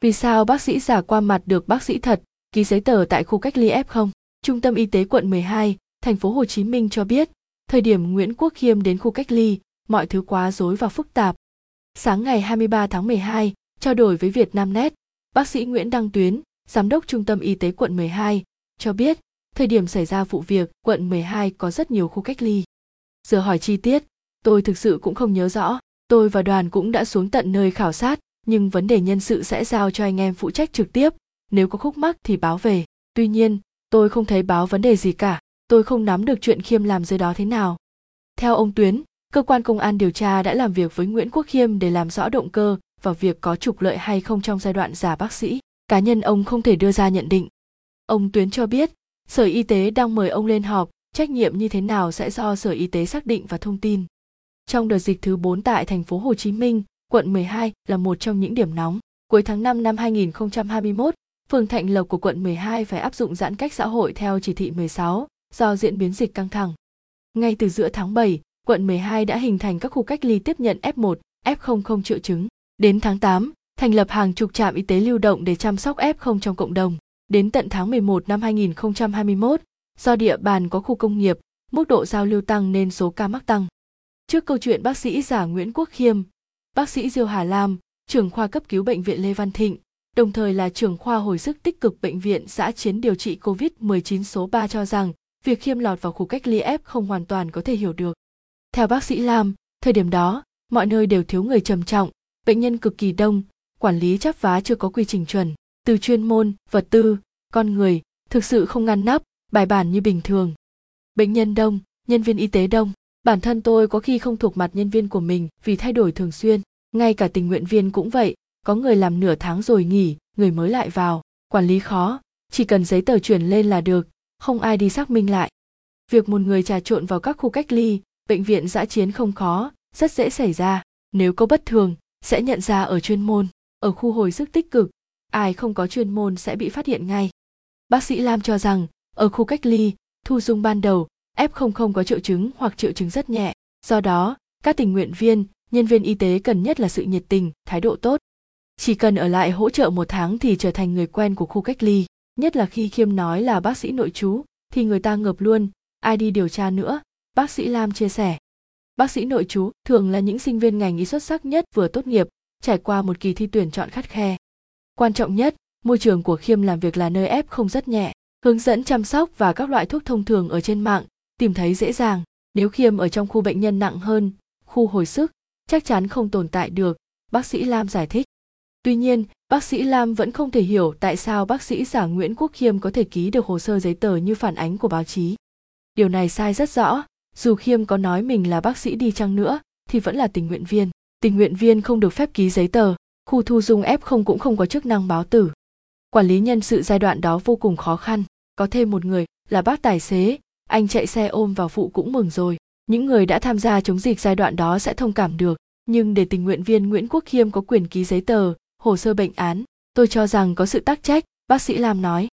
Vì sao bác sĩ giả qua mặt được bác sĩ thật, ký giấy tờ tại khu cách ly F0? Trung tâm Y tế quận 12, thành phố Hồ Chí Minh cho biết, thời điểm Nguyễn Quốc Khiêm đến khu cách ly, mọi thứ quá rối và phức tạp. Sáng ngày 23 tháng 12, trao đổi với Việt Nam Net, bác sĩ Nguyễn Đăng Tuyến, giám đốc Trung tâm Y tế quận 12, cho biết, thời điểm xảy ra vụ việc, quận 12 có rất nhiều khu cách ly. Giờ hỏi chi tiết, tôi thực sự cũng không nhớ rõ. Tôi và đoàn cũng đã xuống tận nơi khảo sát, nhưng vấn đề nhân sự sẽ giao cho anh em phụ trách trực tiếp, nếu có khúc mắc thì báo về. Tuy nhiên, tôi không thấy báo vấn đề gì cả, tôi không nắm được chuyện Khiêm làm dưới đó thế nào. Theo ông Tuyến, cơ quan công an điều tra đã làm việc với Nguyễn Quốc Khiêm để làm rõ động cơ và việc có trục lợi hay không trong giai đoạn giả bác sĩ. Cá nhân ông không thể đưa ra nhận định. Ông Tuyến cho biết, Sở Y tế đang mời ông lên họp, trách nhiệm như thế nào sẽ do Sở Y tế xác định và thông tin. Trong đợt dịch thứ 4 tại thành phố Hồ Chí Minh, quận 12 là một trong những điểm nóng. Cuối tháng 5 năm 2021, phường Thạnh Lộc của quận 12 phải áp dụng giãn cách xã hội theo chỉ thị 16 do diễn biến dịch căng thẳng. Ngay từ giữa tháng 7, quận 12 đã hình thành các khu cách ly tiếp nhận F1, F0 không triệu chứng. Đến tháng 8, thành lập hàng chục trạm y tế lưu động để chăm sóc F0 trong cộng đồng. Đến tận tháng 11 năm 2021, do địa bàn có khu công nghiệp, mức độ giao lưu tăng nên số ca mắc tăng. Trước câu chuyện bác sĩ giả Nguyễn Quốc Khiêm, bác sĩ Diêu Hà Lam, trưởng khoa cấp cứu bệnh viện Lê Văn Thịnh, đồng thời là trưởng khoa hồi sức tích cực bệnh viện xã chiến điều trị COVID-19 số 3 cho rằng việc Khiêm lọt vào khu cách ly F không hoàn toàn có thể hiểu được. Theo bác sĩ Lam, thời điểm đó, mọi nơi đều thiếu người trầm trọng, bệnh nhân cực kỳ đông, quản lý chắp vá chưa có quy trình chuẩn, từ chuyên môn, vật tư, con người, thực sự không ngăn nắp, bài bản như bình thường. Bệnh nhân đông, nhân viên y tế đông, bản thân tôi có khi không thuộc mặt nhân viên của mình vì thay đổi thường xuyên. Ngay cả tình nguyện viên cũng vậy, có người làm nửa tháng rồi nghỉ, người mới lại vào. Quản lý khó, chỉ cần giấy tờ chuyển lên là được, không ai đi xác minh lại. Việc một người trà trộn vào các khu cách ly, bệnh viện giã chiến không khó, rất dễ xảy ra. Nếu có bất thường, sẽ nhận ra ở chuyên môn, ở khu hồi sức tích cực. Ai không có chuyên môn sẽ bị phát hiện ngay. Bác sĩ lam cho rằng, ở khu cách ly, thu dung ban đầu F0 không có triệu chứng hoặc triệu chứng rất nhẹ. Do đó, các tình nguyện viên, nhân viên y tế cần nhất là sự nhiệt tình, thái độ tốt. Chỉ cần ở lại hỗ trợ một tháng thì trở thành người quen của khu cách ly, nhất là khi Khiêm nói là bác sĩ nội trú, thì người ta ngợp luôn, ai đi điều tra nữa, bác sĩ Lam chia sẻ. Bác sĩ nội trú thường là những sinh viên ngành y xuất sắc nhất vừa tốt nghiệp, trải qua một kỳ thi tuyển chọn khắt khe. Quan trọng nhất, môi trường của Khiêm làm việc là nơi ép không rất nhẹ, hướng dẫn chăm sóc và các loại thuốc thông thường ở trên mạng, tìm thấy dễ dàng. Nếu khiêm ở trong khu bệnh nhân nặng hơn, khu hồi sức, chắc chắn không tồn tại được, bác sĩ lam giải thích. Tuy nhiên, bác sĩ lam vẫn không thể hiểu tại sao bác sĩ giả nguyễn quốc khiêm có thể ký được hồ sơ giấy tờ như phản ánh của báo chí. Điều này sai rất rõ, dù khiêm có nói mình là bác sĩ đi chăng nữa, thì vẫn là tình nguyện viên. Tình nguyện viên không được phép ký giấy tờ, khu thu dung f không cũng không có chức năng báo tử. Quản lý nhân sự giai đoạn đó vô cùng khó khăn. Có thêm một người là bác tài xế anh chạy xe ôm vào phụ cũng mừng rồi. Những người đã tham gia chống dịch giai đoạn đó sẽ thông cảm được, nhưng để tình nguyện viên nguyễn quốc khiêm có quyền ký giấy tờ, hồ sơ bệnh án, tôi cho rằng có sự tác trách, bác sĩ lam nói.